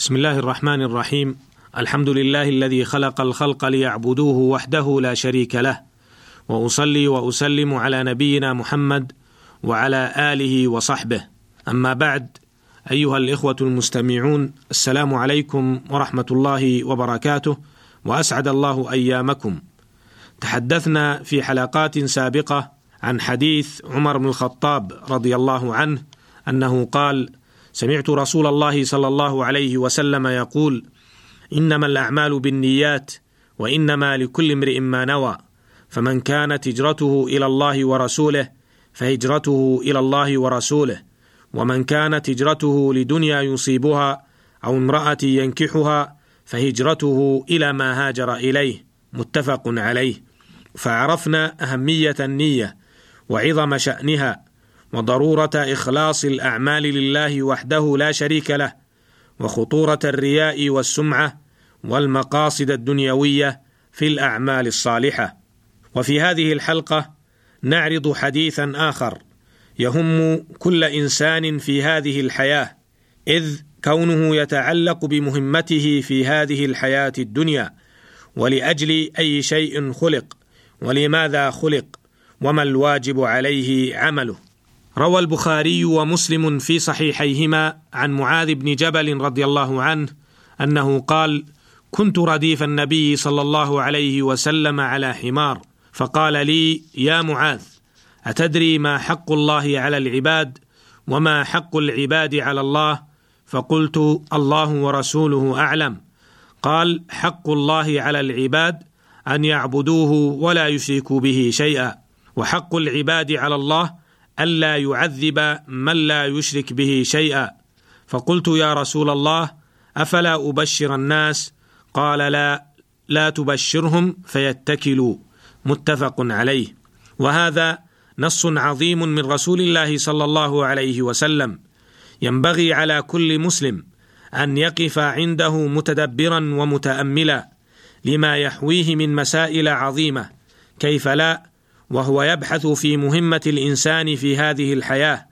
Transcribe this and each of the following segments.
بسم الله الرحمن الرحيم الحمد لله الذي خلق الخلق ليعبدوه وحده لا شريك له واصلي واسلم على نبينا محمد وعلى اله وصحبه اما بعد ايها الاخوه المستمعون السلام عليكم ورحمه الله وبركاته واسعد الله ايامكم تحدثنا في حلقات سابقه عن حديث عمر بن الخطاب رضي الله عنه انه قال سمعت رسول الله صلى الله عليه وسلم يقول إنما الأعمال بالنيات وإنما لكل امرئ ما نوى فمن كانت هجرته إلى الله ورسوله فهجرته إلى الله ورسوله ومن كانت هجرته لدنيا يصيبها أو امرأة ينكحها فهجرته إلى ما هاجر إليه متفق عليه. فعرفنا أهمية النية وعظم شأنها وضرورة إخلاص الأعمال لله وحده لا شريك له وخطورة الرياء والسمعة والمقاصد الدنيوية في الأعمال الصالحة. وفي هذه الحلقة نعرض حديثا آخر يهم كل إنسان في هذه الحياة إذ كونه يتعلق بمهمته في هذه الحياة الدنيا ولأجل أي شيء خلق ولماذا خلق وما الواجب عليه عمله. روى البخاري ومسلم في صحيحيهما عن معاذ بن جبل رضي الله عنه أنه قال كنت رديف النبي صلى الله عليه وسلم على حمار فقال لي يا معاذ أتدري ما حق الله على العباد وما حق العباد على الله فقلت الله ورسوله أعلم. قال حق الله على العباد أن يعبدوه ولا يشركوا به شيئا وحق العباد على الله ألا يعذب من لا يشرك به شيئا. فقلت يا رسول الله أفلا أبشر الناس؟ قال لا لا تبشرهم فيتكلوا. متفق عليه. وهذا نص عظيم من رسول الله صلى الله عليه وسلم. ينبغي على كل مسلم أن يقف عنده متدبرا ومتاملا لما يحويه من مسائل عظيمة. كيف لا؟ وهو يبحث في مهمة الإنسان في هذه الحياة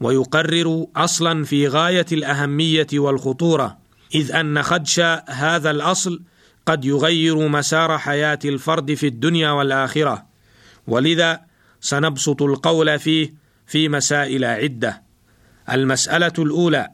ويقرر أصلا في غاية الأهمية والخطورة إذ أن خدش هذا الأصل قد يغير مسار حياة الفرد في الدنيا والآخرة ولذا سنبسط القول فيه في مسائل عدة. المسألة الأولى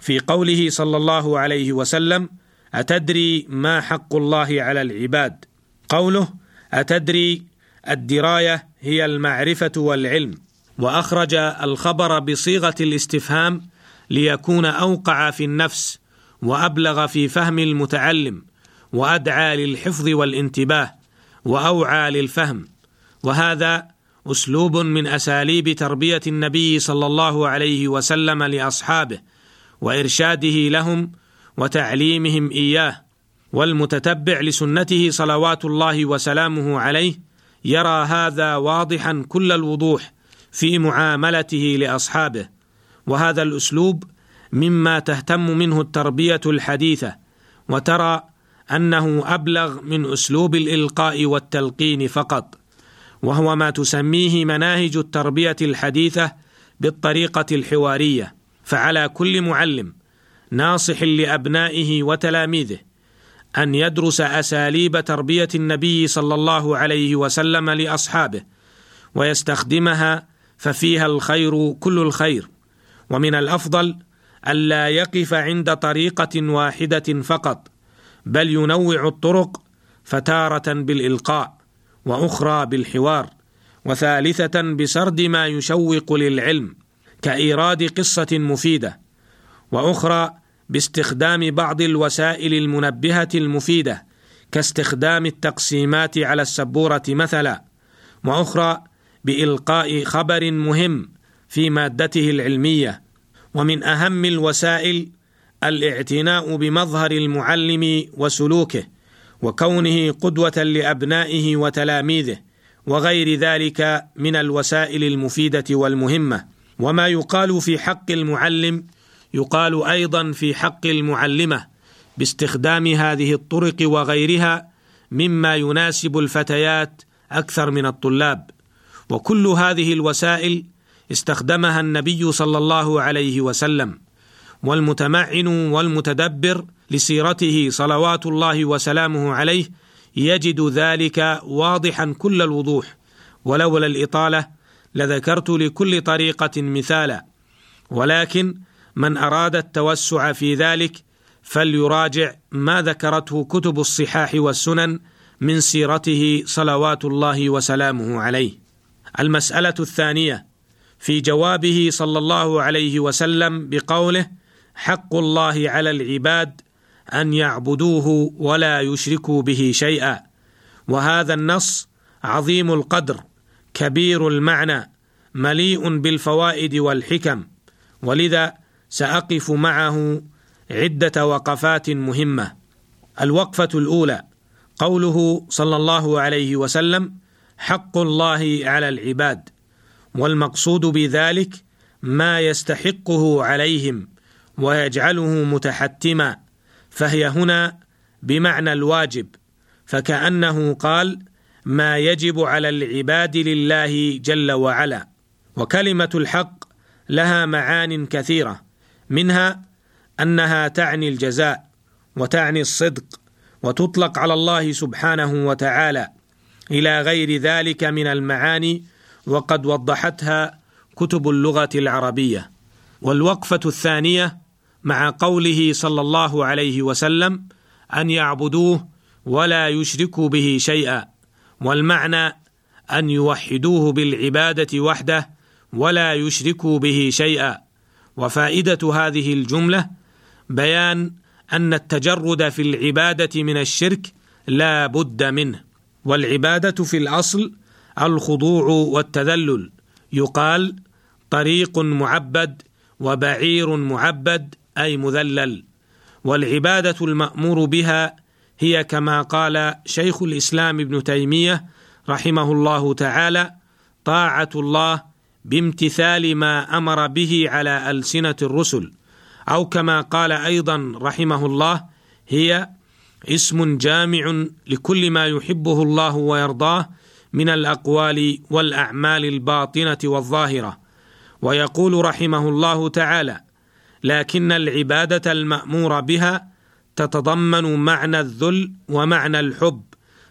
في قوله صلى الله عليه وسلم أتدري ما حق الله على العباد؟ قوله أتدري الدراية هي المعرفة والعلم. وأخرج الخبر بصيغة الاستفهام ليكون أوقع في النفس وأبلغ في فهم المتعلم وأدعى للحفظ والانتباه وأوعى للفهم. وهذا أسلوب من أساليب تربية النبي صلى الله عليه وسلم لأصحابه وإرشاده لهم وتعليمهم إياه والمتتبع لسنته صلوات الله وسلامه عليه يرى هذا واضحا كل الوضوح في معاملته لأصحابه وهذا الأسلوب مما تهتم منه التربية الحديثة وترى أنه أبلغ من أسلوب الإلقاء والتلقين فقط وهو ما تسميه مناهج التربية الحديثة بالطريقة الحوارية فعلى كل معلم ناصح لأبنائه وتلاميذه أن يدرس أساليب تربية النبي صلى الله عليه وسلم لأصحابه ويستخدمها ففيها الخير كل الخير ومن الأفضل الا يقف عند طريقة واحدة فقط بل ينوع الطرق فتارة بالإلقاء وأخرى بالحوار وثالثة بسرد ما يشوق للعلم كإيراد قصة مفيدة وأخرى باستخدام بعض الوسائل المنبهة المفيدة كاستخدام التقسيمات على السبورة مثلا وأخرى بإلقاء خبر مهم في مادته العلمية. ومن أهم الوسائل الاعتناء بمظهر المعلم وسلوكه وكونه قدوة لأبنائه وتلاميذه وغير ذلك من الوسائل المفيدة والمهمة. وما يقال في حق المعلم يقال أيضا في حق المعلمة باستخدام هذه الطرق وغيرها مما يناسب الفتيات أكثر من الطلاب. وكل هذه الوسائل استخدمها النبي صلى الله عليه وسلم والمتمعن والمتدبر لسيرته صلوات الله وسلامه عليه يجد ذلك واضحا كل الوضوح. ولولا الإطالة لذكرت لكل طريقة مثالا. ولكن من أراد التوسع في ذلك فليراجع ما ذكرته كتب الصحاح والسنن من سيرته صلوات الله وسلامه عليه. المسألة الثانية في جوابه صلى الله عليه وسلم بقوله: حق الله على العباد أن يعبدوه ولا يشركوا به شيئا. وهذا النص عظيم القدر كبير المعنى مليء بالفوائد والحكم ولذا سأقف معه عدة وقفات مهمة. الوقفة الأولى قوله صلى الله عليه وسلم حق الله على العباد والمقصود بذلك ما يستحقه عليهم ويجعله متحتما. فهي هنا بمعنى الواجب. فكأنه قال ما يجب على العباد لله جل وعلا وكلمة الحق لها معان كثيرة. منها أنها تعني الجزاء وتعني الصدق وتطلق على الله سبحانه وتعالى إلى غير ذلك من المعاني وقد وضحتها كتب اللغة العربية. والوقفة الثانية مع قوله صلى الله عليه وسلم أن يعبدوه ولا يشركوا به شيئا والمعنى أن يوحدوه بالعبادة وحده ولا يشركوا به شيئا. وفائدة هذه الجملة بيان أن التجرد في العبادة من الشرك لا بد منه والعبادة في الأصل الخضوع والتذلل. يقال طريق معبد وبعير معبد أي مذلل. والعبادة المأمور بها هي كما قال شيخ الإسلام ابن تيمية رحمه الله تعالى طاعة الله بامتثال ما أمر به على ألسنة الرسل أو كما قال أيضا رحمه الله هي اسم جامع لكل ما يحبه الله ويرضاه من الأقوال والأعمال الباطنة والظاهرة. ويقول رحمه الله تعالى لكن العبادة المأمور بها تتضمن معنى الذل ومعنى الحب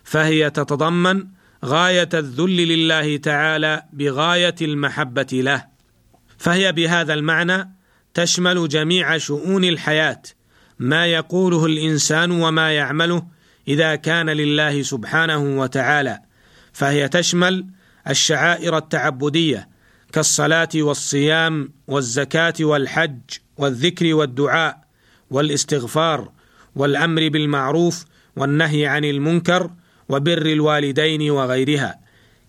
فهي تتضمن غاية الذل لله تعالى بغاية المحبة له. فهي بهذا المعنى تشمل جميع شؤون الحياة ما يقوله الإنسان وما يعمله إذا كان لله سبحانه وتعالى. فهي تشمل الشعائر التعبدية كالصلاة والصيام والزكاة والحج والذكر والدعاء والاستغفار والأمر بالمعروف والنهي عن المنكر وبر الوالدين وغيرها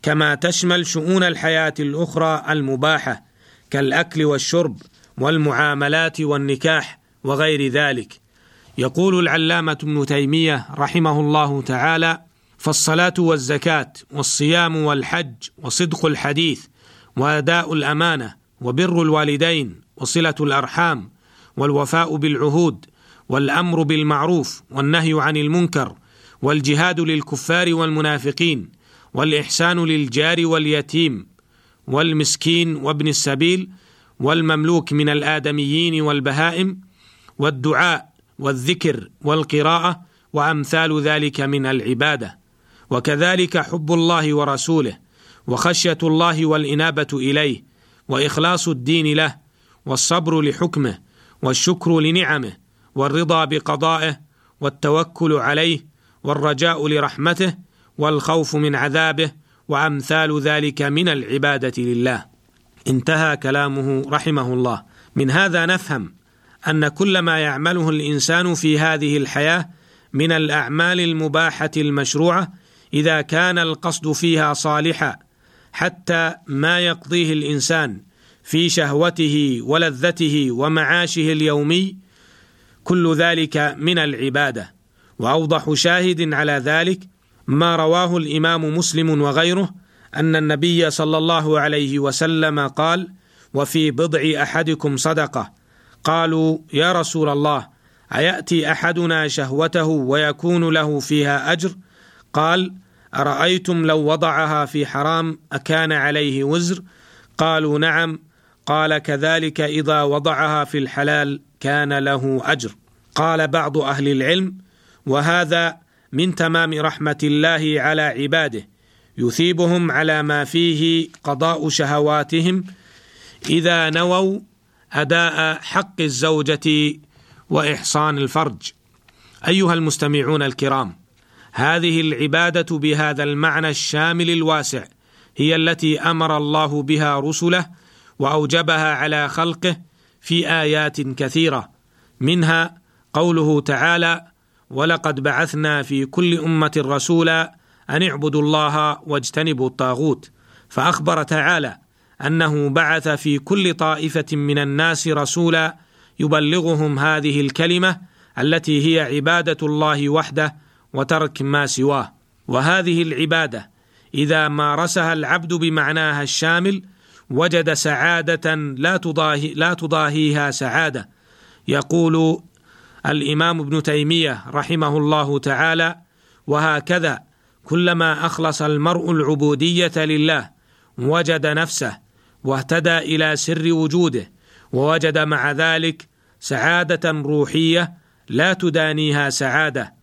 كما تشمل شؤون الحياة الأخرى المباحة كالأكل والشرب والمعاملات والنكاح وغير ذلك. يقول العلامة ابن تيمية رحمه الله تعالى فالصلاة والزكاة والصيام والحج وصدق الحديث وأداء الأمانة وبر الوالدين وصلة الأرحام والوفاء بالعهود والأمر بالمعروف والنهي عن المنكر والجهاد للكفار والمنافقين والإحسان للجار واليتيم والمسكين وابن السبيل والمملوك من الآدميين والبهائم والدعاء والذكر والقراءة وأمثال ذلك من العبادة. وكذلك حب الله ورسوله وخشية الله والإنابة إليه وإخلاص الدين له والصبر لحكمه والشكر لنعمه والرضا بقضائه والتوكل عليه والرجاء لرحمته والخوف من عذابه وأمثال ذلك من العبادة لله. انتهى كلامه رحمه الله. من هذا نفهم أن كل ما يعمله الإنسان في هذه الحياة من الأعمال المباحة المشروعة إذا كان القصد فيها صالحا حتى ما يقضيه الإنسان في شهوته ولذته ومعاشه اليومي كل ذلك من العبادة. وأوضح شاهد على ذلك ما رواه الإمام مسلم وغيره أن النبي صلى الله عليه وسلم قال وفي بضع أحدكم صدقة قالوا يا رسول الله أيأتي أحدنا شهوته ويكون له فيها اجر قال أرأيتم لو وضعها في حرام أكان عليه وزر قالوا نعم قال كذلك إذا وضعها في الحلال كان له أجر قال بعض أهل العلم وهذا من تمام رحمة الله على عباده يثيبهم على ما فيه قضاء شهواتهم إذا نووا أداء حق الزوجة وإحصان الفرج. أيها المستمعون الكرام هذه العبادة بهذا المعنى الشامل الواسع هي التي أمر الله بها رسله وأوجبها على خلقه في آيات كثيرة منها قوله تعالى ولقد بعثنا في كل أمة رسولا أن اعبدوا الله واجتنبوا الطاغوت. فأخبر تعالى أنه بعث في كل طائفة من الناس رسولا يبلغهم هذه الكلمة التي هي عبادة الله وحده وترك ما سواه. وهذه العبادة إذا مارسها العبد بمعناها الشامل وجد سعادة لا تضاهي لا تضاهيها سعادة. يقول الإمام ابن تيمية رحمه الله تعالى وهكذا كلما أخلص المرء العبودية لله وجد نفسه واهتدى إلى سر وجوده ووجد مع ذلك سعادة روحية لا تدانيها سعادة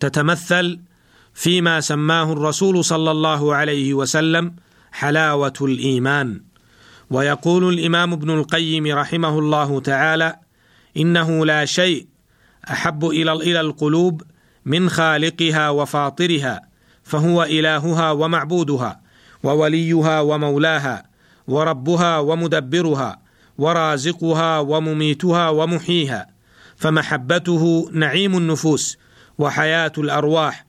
تتمثل فيما سماه الرسول صلى الله عليه وسلم حلاوة الإيمان. ويقول الإمام ابن القيم رحمه الله تعالى إنه لا شيء أحب إلى إلى القلوب من خالقها وفاطرها فهو إلهها ومعبودها ووليها ومولاها وربها ومدبرها ورازقها ومميتها ومحييها فمحبته نعيم النفوس وحياة الأرواح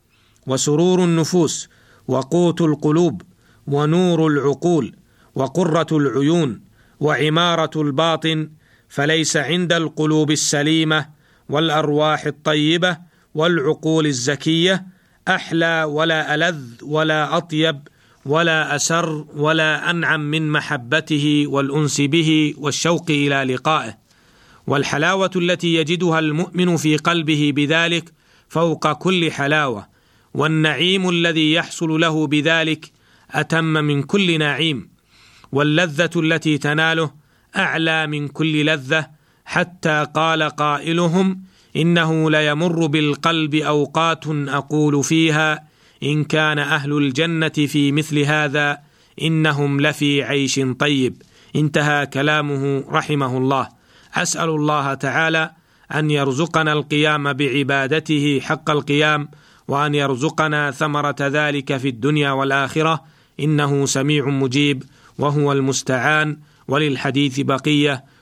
وسرور النفوس وقوت القلوب ونور العقول وقرة العيون وعمارة الباطن فليس عند القلوب السليمة والأرواح الطيبة والعقول الزكية أحلى ولا ألذ ولا أطيب ولا أسر ولا أنعم من محبته والأنس به والشوق إلى لقائه. والحلاوة التي يجدها المؤمن في قلبه بذلك فوق كل حلاوة والنعيم الذي يحصل له بذلك أتم من كل نعيم واللذة التي تناله أعلى من كل لذة حتى قال قائلهم إنه ليمر بالقلب أوقات أقول فيها إن كان أهل الجنة في مثل هذا إنهم لفي عيش طيب. انتهى كلامه رحمه الله. أسأل الله تعالى أن يرزقنا القيام بعبادته حق القيام وأن يرزقنا ثمرة ذلك في الدنيا والآخرة. إنه سميع مجيب وهو المستعان. وللحديث بقية.